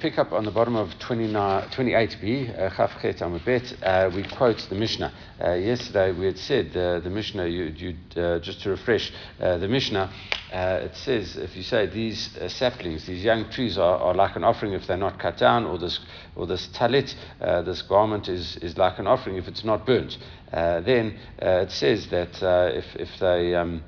Pick up on the bottom of 28b, uh, uh, we quote the Mishnah. Uh, yesterday we had said the, the Mishnah, you, uh, just to refresh uh, the Mishnah, uh, it says if you say these saplings, these young trees are, are, like an offering if they're not cut down, or this, or this talit, this garment is, is like an offering if it's not burnt. then it says that if, if they um,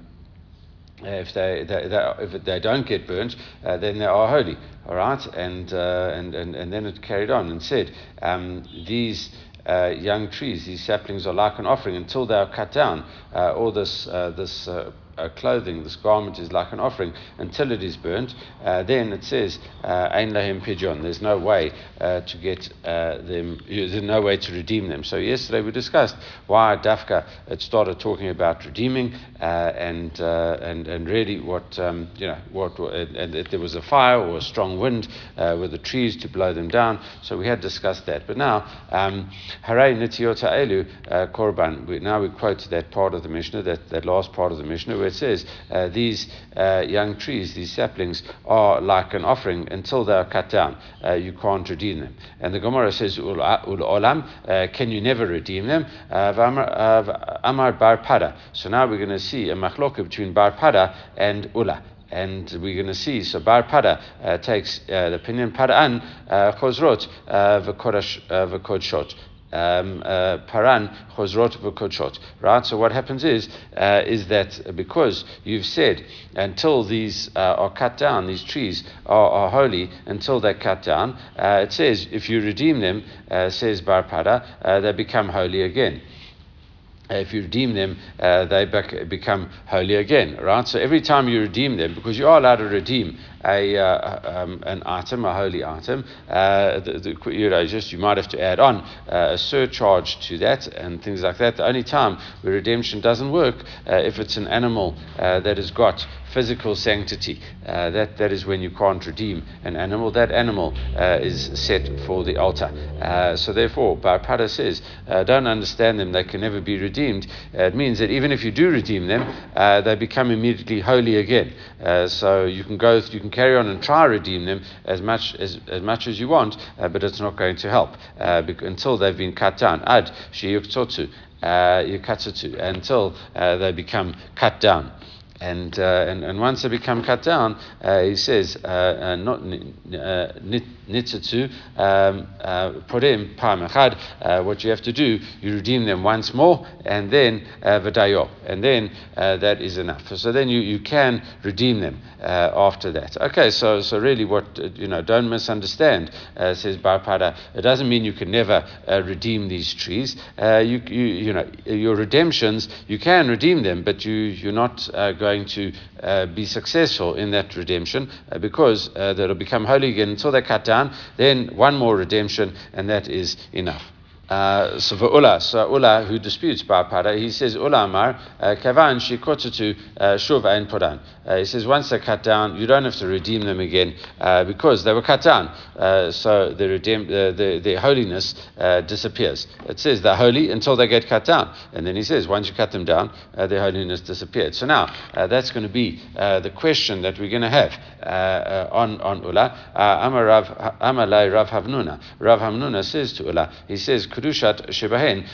if they, they, they, if they don't get burnt, uh, then they are holy. All right, and, uh, and, and and then it carried on and said um, these. Uh, young trees, these saplings are like an offering until they are cut down. Uh, all this, uh, this uh, clothing, this garment is like an offering until it is burnt. Uh, then it says, uh, Ein lahim pidyon. There's no way uh, to get uh, them, there's no way to redeem them. So yesterday we discussed why Dafka had started talking about redeeming and, and, and really what, um, you know, what, and, if there was a fire or a strong wind with the trees to blow them down. So we had discussed that. But now, um, Haray nitiyota elu korban. Now we quote that part of the Mishnah, that, that last part of the Mishnah, where it says uh, these uh, young trees, these saplings, are like an offering until they are cut down. Uh, you can't redeem them. And the Gemara says, Ul olam, uh, can you never redeem them? Uh, Amar bar pada. So now we're going to see a machloka between bar pada and ula and we're going to see. So Bar Pada uh, takes uh, the opinion Paran V'Kodshot um, uh, paran chozrot v'kodshot. Right. So what happens is uh, is that because you've said until these uh, are cut down, these trees are, are holy until they're cut down. Uh, it says if you redeem them, uh, says Bar Pada, uh, they become holy again if you redeem them, uh, they become holy again, right? So every time you redeem them, because you are allowed to redeem a, uh, um, an item, a holy item, uh, the, the, just you might have to add on uh, a surcharge to that and things like that. The only time where redemption doesn't work uh, if it's an animal uh, that has got physical sanctity. Uh, that, that is when you can't redeem an animal. That animal is set for the altar. so therefore, Pada says, don't understand them, they can never be redeemed. it means that even if you do redeem them, they become immediately holy again. so you can go, you can can carry on and try to redeem them as much as, as, much as you want, uh, but it's not going to help uh, until they've been cut down. Ad shiyuktotsu, uh, yukatsutu, until uh, they become cut down. And, uh, and, and once they become cut down, uh, he says, uh, uh not nitzatsu, um, uh, purim parmachad, uh, what you have to do, you redeem them once more, and then v'dayo, and then that is enough. So then you, you can redeem them after that. Okay, so, so really what, you know, don't misunderstand, says Bar Pada, it doesn't mean you can never redeem these trees. you, you, you know, your redemptions, you can redeem them, but you, you're not going going to uh, be successful in that redemption uh, because uh, they'll become holy again until they're cut down. Then one more redemption, and that is enough. Uh, so for Ula, so Ula who disputes Bar he says Ula Amar uh, Kavan Shikotutu uh, Shuv Ein Podan. He says once they're cut down, you don't have to redeem them again uh, because they were cut down. Uh, so the redeem, uh, the, the holiness disappears. It says they're holy until they get cut down, and then he says once you cut them down, their holiness disappeared. So now that's going to be the question that we're going to have on on Ula. Amar Rav Amalai Rav Hamnuna. Rav Hamnuna says to Ula, he says kedushat shebahen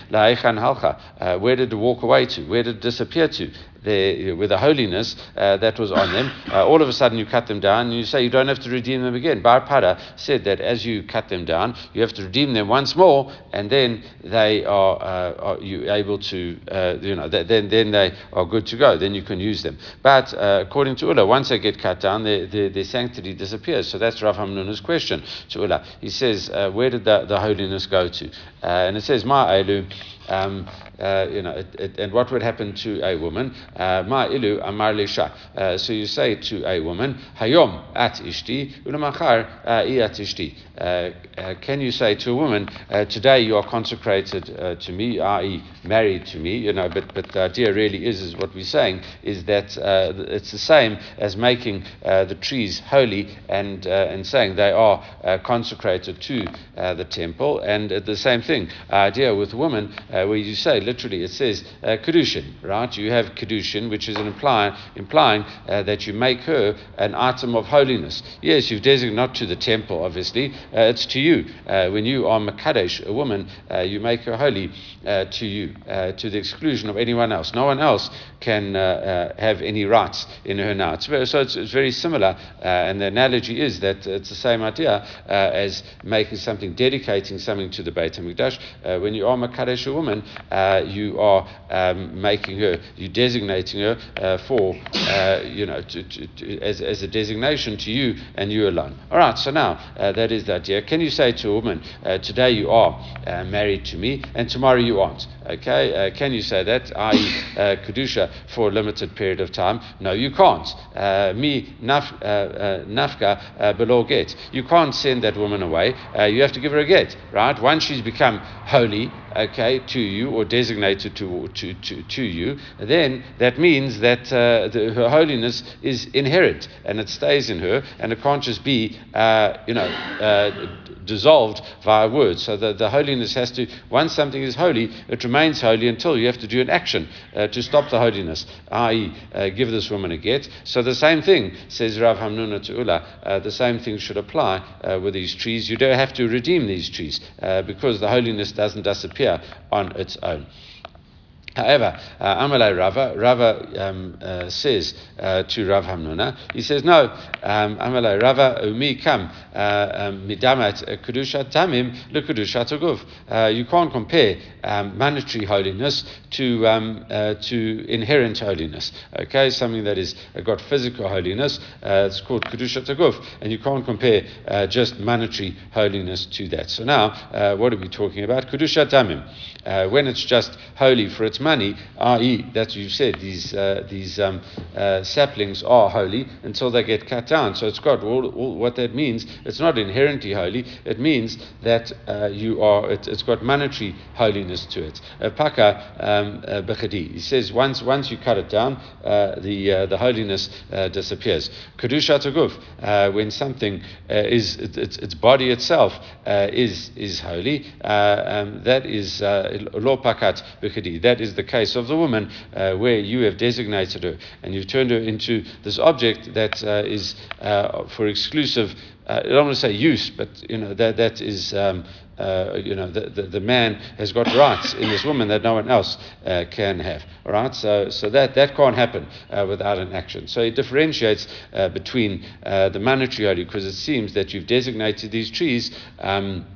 halcha. Uh, where did it walk away to? Where did it disappear to? The, with the holiness uh, that was on them, uh, all of a sudden you cut them down and you say you don't have to redeem them again. Bar Pada said that as you cut them down, you have to redeem them once more, and then they are, uh, are you able to, uh, you know, then, then they are good to go. Then you can use them. But uh, according to Ula, once they get cut down, their, their, their sanctity disappears. So that's Rav Hamnuna's question to Ula. He says, where did the, the holiness go to? and it says, Ma Elu. Um, uh, you know, it, it, and what would happen to a woman? Uh, ma ilu amar uh, So you say to a woman, hayom at ishti, uh, at ishti. Uh, uh, can you say to a woman, today you are consecrated to me, i.e., married to me? You know, but but the idea really is is what we're saying is that it's the same as making the trees holy and and saying they are consecrated to the temple, and the same thing idea with women where you say literally, it says uh, kedushin, right? You have kedushin which is implying, implying uh, that you make her an item of holiness. Yes, you've designated not to the temple, obviously, uh, it's to you. Uh, when you are Makadesh, a woman, uh, you make her holy to you, to the exclusion of anyone else. No one else can have any rights in her now. It's very, so it's, it's, very similar, and the analogy is that it's the same idea as making something, dedicating something to the Beit HaMikdash. when you are Makadesh, a woman, you are um, making her, you designating her uh, for, uh, you know, to, to, as, as a designation to you and you alone. All right, so now uh, that is the idea. Can you say to a woman, uh, today you are married to me and tomorrow you aren't? Okay, can you say that, i.e., Kedusha, for a limited period of time? No, you can't. Me, naf, nafka, below get. You can't send that woman away. you have to give her a get, right? Once she's become holy, okay, to you or designated to, to, to, to you, then that means that the, her holiness is inherent and it stays in her and it can't just be, you know, dissolved via words. So the, the holiness has to, once something is holy, it remains holy until you have to do an action uh, to stop the holiness, i.e., uh, give this woman a get. So the same thing, says Rav Hamnuna to Ula, uh, the same thing should apply uh, with these trees. You don't have to redeem these trees uh, because the holiness doesn't disappear on its own. However, uh, Amalai Rava, Rava um, uh, says uh, to Rav Hamnuna, he says, no, um, Amalai Rava, umi kam uh, um, midamat kedushat tamim lekudushat aguf. Uh, you can't compare um, holiness to um, uh, to inherent holiness. Okay, something that is got physical holiness, it's called kedushat aguf, and you can't compare just mandatory holiness to that. So now, what are we talking about? Kedushat tamim. when it's just holy for its money, i.e., that you said these uh, these um, uh, saplings are holy until they get cut down. So it's got all, all, what that means. It's not inherently holy. It means that uh, you are. It, has got monetary holiness to it. Uh, Paka um, uh, He says once once you cut it down, uh, the the holiness disappears. Kedusha Taguf, when something is it, its, its body itself is is holy, um, that is lo pakat That is the case of the woman uh, where you have designated her and you've turned her into this object that uh, is uh, for exclusive. Uh, I don't want to say use, but you know that that is um, uh, you know, the, the, the, man has got rights in this woman that no one else uh, can have. All right, so, so that, that can't happen uh, without an action. So it differentiates between the monetary holy because it seems that you've designated these trees. Um,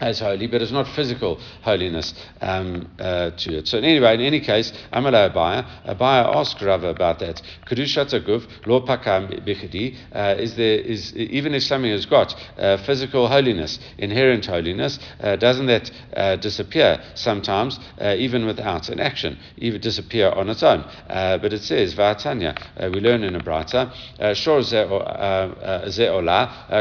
as holy, but it's not physical holiness um, uh, to it. So anyway, in any case, Amala Abaye, Abaye asked Rava about that. Kedushat Aguf, lo pakam bichidi, uh, is there, is, even if something has got uh, physical holiness, inherent holiness, uh, doesn't that uh, disappear sometimes, uh, even without an action, even disappear on its own? but it says, Va'atanya, we learn in a braita, Shor ze'olah,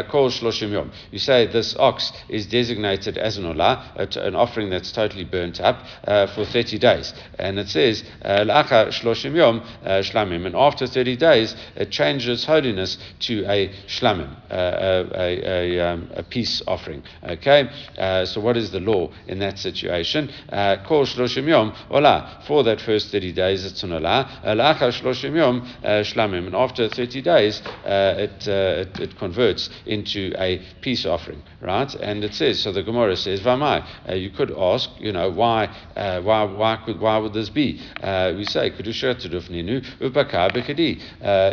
kol shloshim yom. You say this ox is designated as an an offering that's totally burnt up uh, for 30 days. And it says, L'acha shloshim yom uh, shlamim. And after 30 days, it changes holiness to a shlamim, uh, a, a, a, um, a, peace offering. Okay? Uh, so what is the law in that situation? Kol shloshim yom olah. For that first 30 days, it's an olah. Shloshim yom shlamim. And after 30 days, it, it, it converts into a peace offering. Right? And it says, so the Gemara says, Vamai. Uh, you could ask, you know, why, uh, why, why, could, why would this be? Uh, we say. Uh,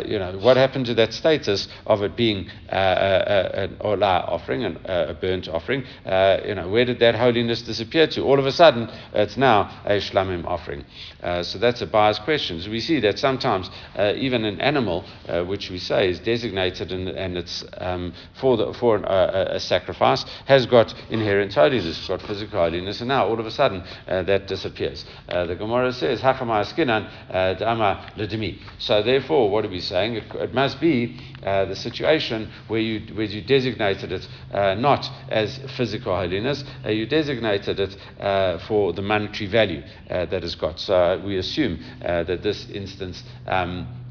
you know, what happened to that status of it being uh, uh, an Olah offering, an, a burnt offering? you know, where did that holiness disappear to? All of a sudden, it's now a Shlamim offering. so that's a biased question. So we see that sometimes even an animal, which we say is designated and, and it's um, for, the, for an, a sacrifice, has got inherent holiness, got physical holiness, and now all of a sudden uh, that disappears. Uh, the Gemara says, Hakama skinan uh, dama ledemi. So therefore, what are we saying? It, it must be uh, the situation where you, where you designated it uh, not as physical holiness, uh, you designated it for the monetary value that it's got. So we assume that this instance. Um,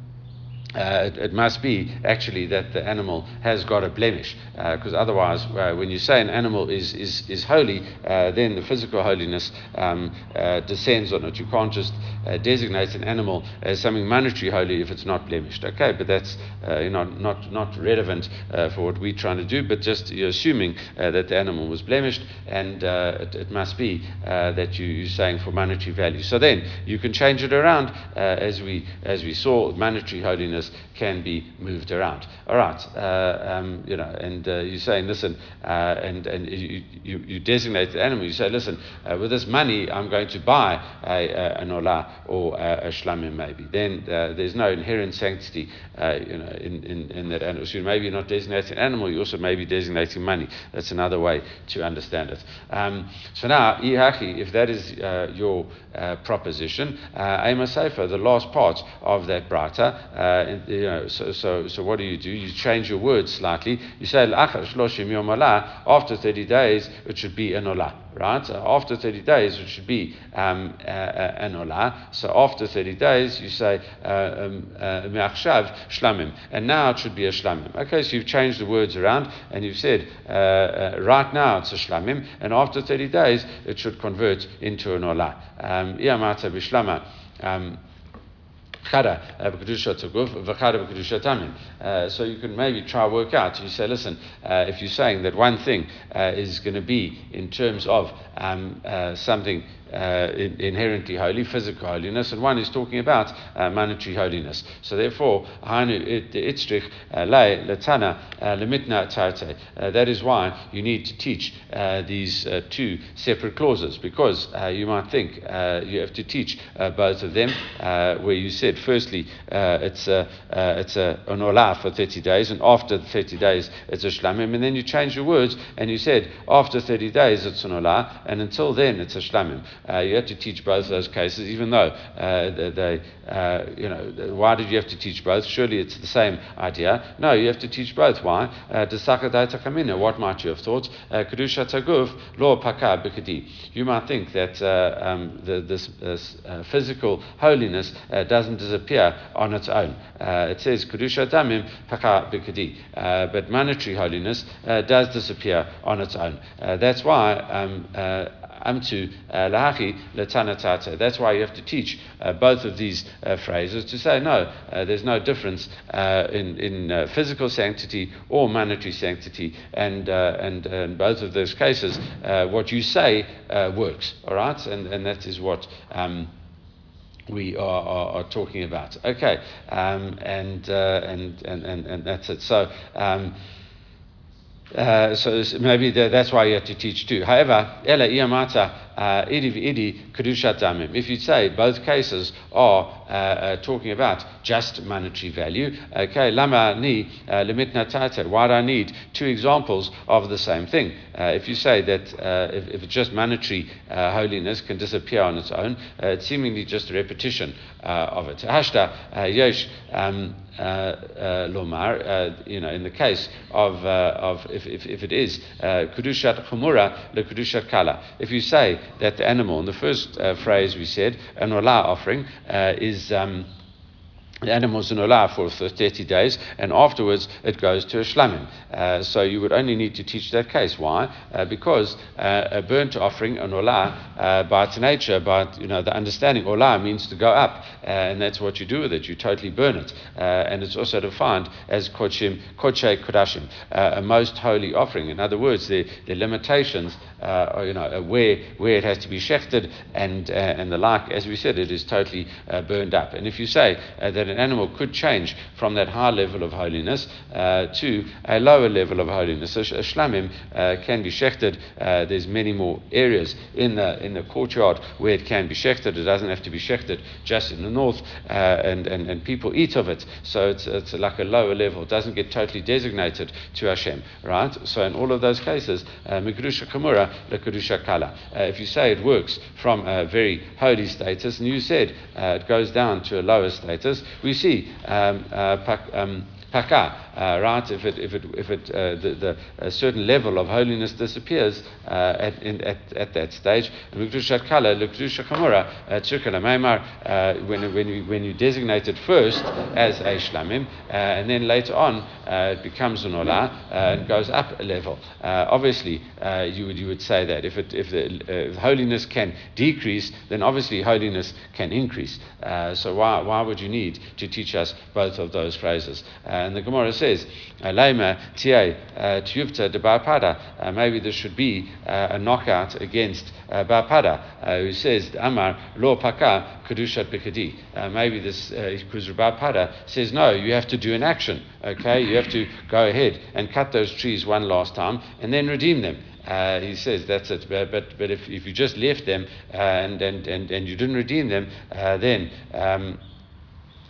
uh, it, it, must be actually that the animal has got a blemish, because uh, otherwise, uh, when you say an animal is, is, is holy, uh, then the physical holiness um, uh, descends on it. You can't just designate an animal as something monetary holy if it's not blemished. Okay, but that's you know, not, not relevant for what we're trying to do, but just you're assuming that the animal was blemished, and it, it, must be that you, you're saying for monetary value. So then you can change it around as, we, as we saw, monetary holiness can be moved around. All right, uh, um, you know, and uh, you're saying, listen, uh, and, and you, you, you, designate the animal. You say, listen, uh, with this money, I'm going to buy a, a, an olah or a, a shlamim maybe. Then uh, there's no inherent sanctity, uh, you know, in, in, in that animal. So maybe you're not designating an animal, you also may be designating money. That's another way to understand it. Um, so now, if that is your proposition, uh, Sefer, the last part of that uh, you know, so, so, so what do you do? You change your words slightly. You say, after 30 days, it should be an olah right? after 30 days, it should be um, uh, uh, an olah. So after 30 days, you say uh, um, me'achshav shlamim, and now it should be a shlamim. Okay, so you've changed the words around, and you've said right now it's a shlamim, and after 30 days it should convert into an olah. Um, uh, uh, so you can maybe try work out. You say, listen, uh, if you're saying that one thing uh, is going to be in terms of um, uh, something uh, inherently holy, physical holiness, and one is talking about uh, monetary holiness. So therefore, uh, that is why you need to teach uh, these uh, two separate clauses, because uh, you might think you have to teach both of them, where you said, firstly, it's, a, it's a, an olah for 30 days, and after 30 days, it's a shlamim, and then you change your words, and you said, after 30 days, it's an olah, and until then, it's a shlamim. Uh, you have to teach both those cases, even though uh, they, uh, you know, why did you have to teach both? Surely it's the same idea. No, you have to teach both. Why? Uh, what might you have thought? Uh, Kedusha taguf lo b'kadi. You might think that uh, um, the, this, this physical holiness doesn't disappear on its own. it says Kedusha damim paka b'kadi. But monetary holiness does disappear on its own. that's why um, amtu uh, lahachi letanatata. That's why you have to teach uh, both of these uh, phrases to say no, there's no difference in, in physical sanctity or monetary sanctity, and, and, and both of those cases, what you say works, all right? And, and that is what. Um, we are, are, are, talking about. Okay, um, and, uh, and, and, and, and that's it. So, um, uh, so maybe that's why you have to teach too. However, ela iamata uh, kedushat damim. If you say both cases are uh, uh, talking about just monetary value, okay, lama ni limit natata. Why do I need two examples of the same thing? if you say that if, if, it's just monetary holiness can disappear on its own, it's seemingly just a repetition of it. Hashta yosh. Um, uh, uh, lomar, uh, you know, in the case of, of if, if, if, it is kudushat chumura le kala. If you say that the animal, in the first phrase we said, an olah offering is. Um, the animal's in olah for 30 days, and afterwards it goes to a shlamim. Uh, so you would only need to teach that case. Why? Uh, because uh, a burnt offering, an olah, uh, by its nature, by you know the understanding, olah means to go up, uh, and that's what you do with it. You totally burn it, uh, and it's also defined as kodshim, kodshe kodashim, a most holy offering. In other words, the, the limitations, you know, where where it has to be shechted and and the like. As we said, it is totally burned up. And if you say that an animal could change from that high level of holiness uh, to a lower level of holiness. So shlamim uh, can be shechted. Uh, there's many more areas in the in the courtyard where it can be shechted. It doesn't have to be shechted just in the north, uh, and, and, and people eat of it. So it's, it's like a lower level. It doesn't get totally designated to Hashem, right? So in all of those cases, uh, mikrusha kamura lekurusha kala. Uh, if you say it works from a very holy status, and you said it goes down to a lower status, we see um, uh, um, paka, uh, right? If it, if it, if it, uh, the, the, a certain level of holiness disappears uh, at, in, at, at that stage. L'kedushat kala, l'kedusha uh, chamora, tzirkala maimar, uh, when, when, you, when you designate it first as a shlamim, uh, and then later on it becomes an olah and goes up a level. obviously, you, would, you would say that if, it, if the if holiness can decrease, then obviously holiness can increase. so why, why would you need to teach us both of those phrases? And the Gemara says, Laima tia tiyuvta de pada. Maybe there should be a knockout against uh, Bar Pada, uh, who says, Amar lo paka kedushat bikadi. Uh, maybe this, because uh, Bar Pada says, no, you have to do an action, okay? You have to go ahead and cut those trees one last time and then redeem them. Uh, he says that's it. But, but, but if, if you just left them uh, and, and, and, and you didn't redeem them, uh, then um,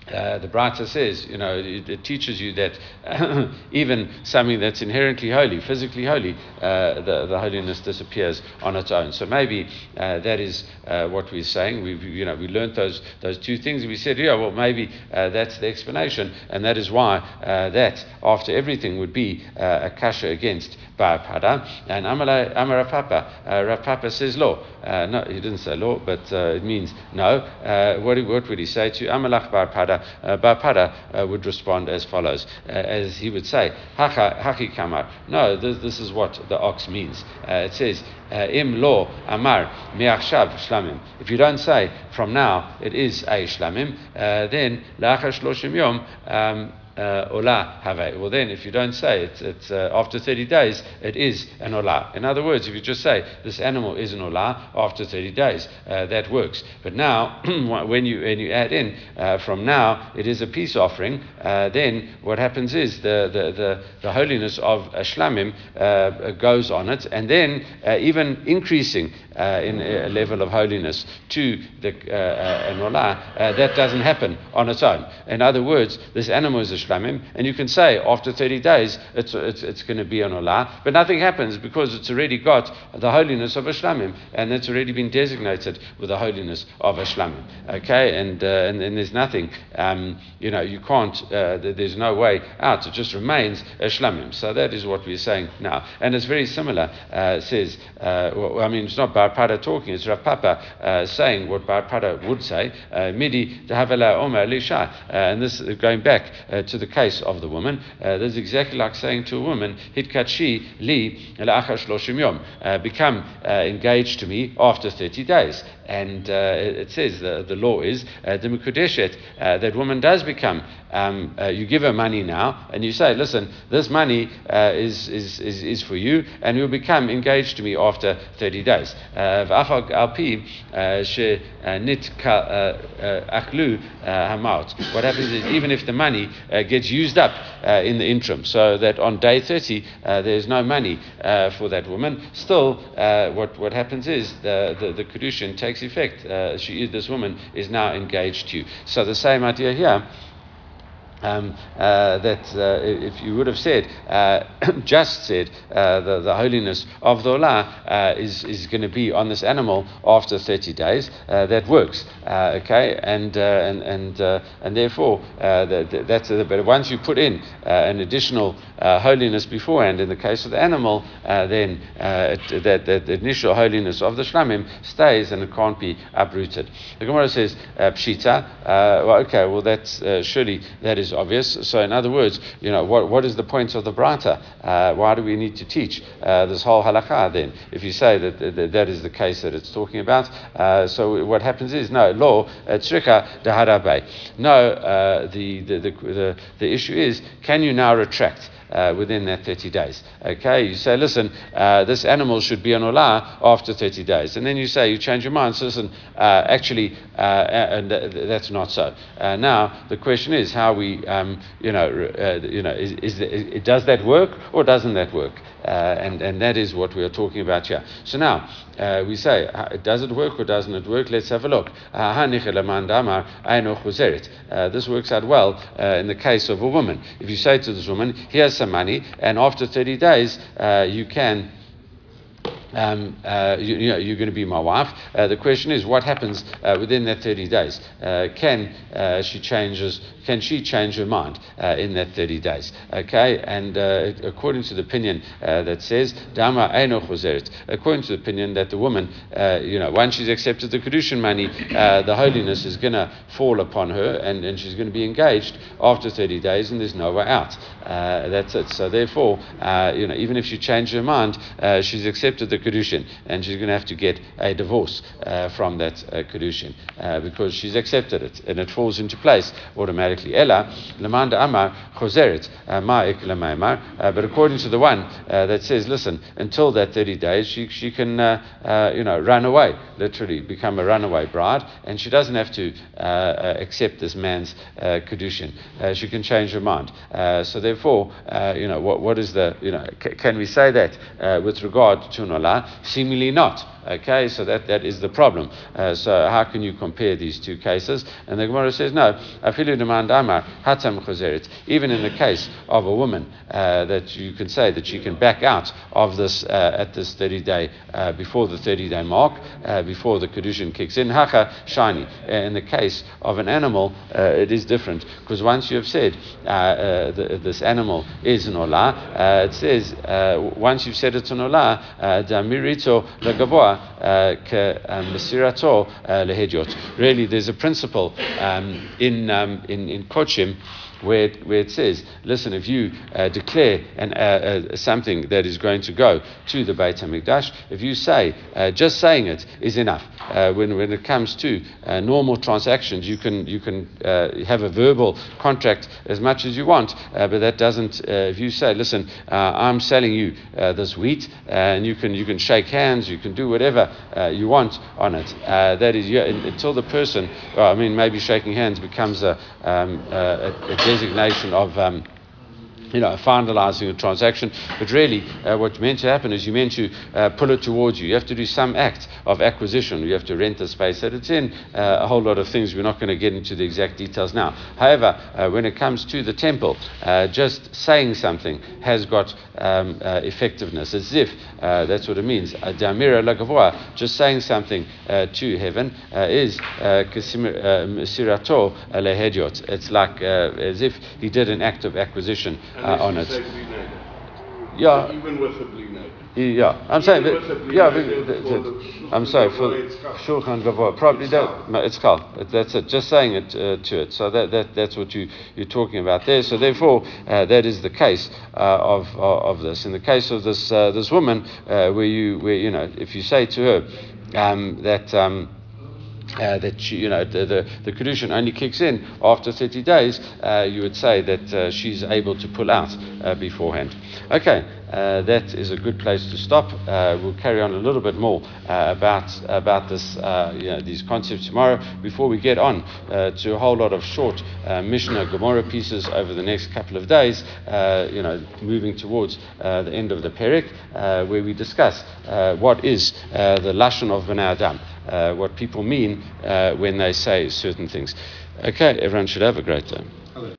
uh, the Braita says, you know, it, it teaches you that even something that's inherently holy, physically holy, uh, the, the holiness disappears on its own. So maybe uh, that is uh, what we're saying. We've, you know, we learned those, those two things. We said, yeah, well, maybe uh, that's the explanation, and that is why that, after everything, would be a kasha against Pada. And Amara, Amara Papa, Rav says law. no, he didn't say law, but it means no. what, what would he say to Amalach Bar Pada? uh, uh, would respond as follows, uh, as he would say, Haki Kamar. No, this, this, is what the ox means. Uh, it says, Im lo amar miachshav shlamim. If you don't say from now it is a shlamim, then la'achar shloshim yom. Uh, olah have. Well, then, if you don't say it, it's uh, after 30 days, it is an olah. In other words, if you just say this animal is an olah after 30 days, uh, that works. But now, when you when you add in uh, from now, it is a peace offering. Uh, then what happens is the the, the, the holiness of shlamim uh, goes on it, and then even increasing in a level of holiness to the an olah, that doesn't happen on its own. In other words, this animal is a and you can say after 30 days it's, it's, it's going to be an olah, but nothing happens because it's already got the holiness of a shlamim, and it's already been designated with the holiness of a shlamim. Okay, and, uh, and, and, there's nothing, um, you know, you can't, uh, there's no way out, it just remains a shlamim. So that is what we're saying now. And it's very similar, uh, says, uh, well, I mean, it's not Bar Pada talking, it's Rav Papa uh, saying what Bar Pada would say, uh, Midi, Dahavela Omer Lisha, and this is going back to the case of the woman. Uh, this is exactly like saying to a woman, Hitkachi li yom, uh, become uh, engaged to me after 30 days. And uh, it says the, the law is uh, the uh, that woman does become. Um, uh, you give her money now, and you say, "Listen, this money uh, is, is, is, is for you, and you'll become engaged to me after 30 days." Uh, what happens is even if the money gets used up in the interim, so that on day 30 there's no money for that woman, still what, what happens is the, the, the Kedushin takes effect. Uh, she, this woman is now engaged to you. So the same idea here um, uh, that uh, if you would have said, uh, just said, uh, the, the holiness of the uh, is, is going to be on this animal after 30 days, uh, that works. okay, and, and, and, and therefore, that, that's a, but once you put in an additional holiness beforehand, in the case of the animal, then it, that, that the initial holiness of the shlamim stays and it can't be uprooted. The Gemara says, Pshita, well, okay, well, that's surely that is obvious. So, in other words, you know, what, what is the point of the Braita? Uh, why do we need to teach uh, this whole halakha then? If you say that, that that is the case that it's talking about, uh, so what happens is no law tzrika daharabe. No, uh, the, the, the the issue is can you now retract? Uh, within that 30 days. Okay, you say, listen, uh, this animal should be on Olah after 30 days. And then you say, you change your mind, so listen, uh, actually, uh, and that's not so. Uh, now, the question is how we, um, you know, uh, you know is, is, is, does that work or doesn't that work? and, and that is what we are talking about here. So now, uh, we say, does it work or doesn't it work? Let's have a look. Uh, this works out well uh, in the case of a woman. If you say to this woman, here's some money, and after 30 days, uh, you can um, uh, you, you, know, you're going to be my wife. Uh, the question is, what happens uh, within that 30 days? Uh, can uh, she changes? Can she change her mind in that 30 days? Okay, and according to the opinion that says according to the opinion that the woman, you know, once she's accepted the kedushin money, the holiness is going to fall upon her, and, and she's going to be engaged after 30 days, and there's no way out. that's it. So therefore, you know, even if she changed her mind, she's accepted the kedushin, and she's going to have to get a divorce uh, from that uh, kedushin uh, because she's accepted it, and it falls into place automatically. Ella lemanda amar choseret uh, ma'ik uh, But according to the one uh, that says, listen, until that thirty days, she she can you know run away, literally become a runaway bride, and she doesn't have to accept this man's kedushin. she can change her mind. so therefore, you know what what is the you know c- can we say that with regard to an Seemingly not. Okay, so that, that is the problem. Uh, so how can you compare these two cases? And the Gemara says, no, even in the case of a woman uh, that you can say that she can back out of this uh, at this 30 day, uh, before the 30 day mark, uh, before the Kedushin kicks in, hacha shiny. Uh, in the case of an animal, it is different because once you have said the, this animal is an olah, it says, once you've said it's an olah, damirito lagavoa, Mesirato lehediot. Really, there's a principle um, in, um, in, in Kochim where it, where it says, listen, if you uh, declare an, uh, uh, something that is going to go to the Beit HaMikdash, if you say, uh, just saying it is enough. Uh, when, when it comes to uh, normal transactions, you can, you can have a verbal contract as much as you want, but that doesn't, if you say, listen, I'm selling you this wheat, and you can, you can shake hands, you can do whatever you want on it. that is, until the person, well, I mean, maybe shaking hands becomes a, um, a, a designation of um, you know, finalizing a transaction. But really, uh, what's meant to happen is you meant to uh, pull it towards you. You have to do some act of acquisition. You have to rent the space that it's in, uh, a whole lot of things. We're not going to get into the exact details now. However, uh, when it comes to the temple, uh, just saying something has got um, uh, effectiveness. As if that's what it means. Just saying something to heaven is. It's like as if he did an act of acquisition uh, on it. Yeah. Even with a blue Yeah, I'm saying, but, yeah, the, the, I'm sorry for Shulchan Gavoa. Probably that it's called. That's it. Just saying it uh, to it. So that, that that's what you you're talking about there. So therefore, uh, that is the case uh, of, of this. In the case of this uh, this woman, uh, where you where you know if you say to her um, that. Um, uh, that you know the, the, the only kicks in after 30 days, uh, you would say that uh, she's able to pull out uh, beforehand. Okay, uh, that is a good place to stop. Uh, we'll carry on a little bit more uh, about about this uh, you know, these concepts tomorrow. Before we get on uh, to a whole lot of short Mishnah Gemara pieces over the next couple of days, you know, moving towards the end of the Perik, where we discuss what is the lashon of Bnei Adam uh, what people mean uh, when they say certain things. Okay, everyone should have a great day.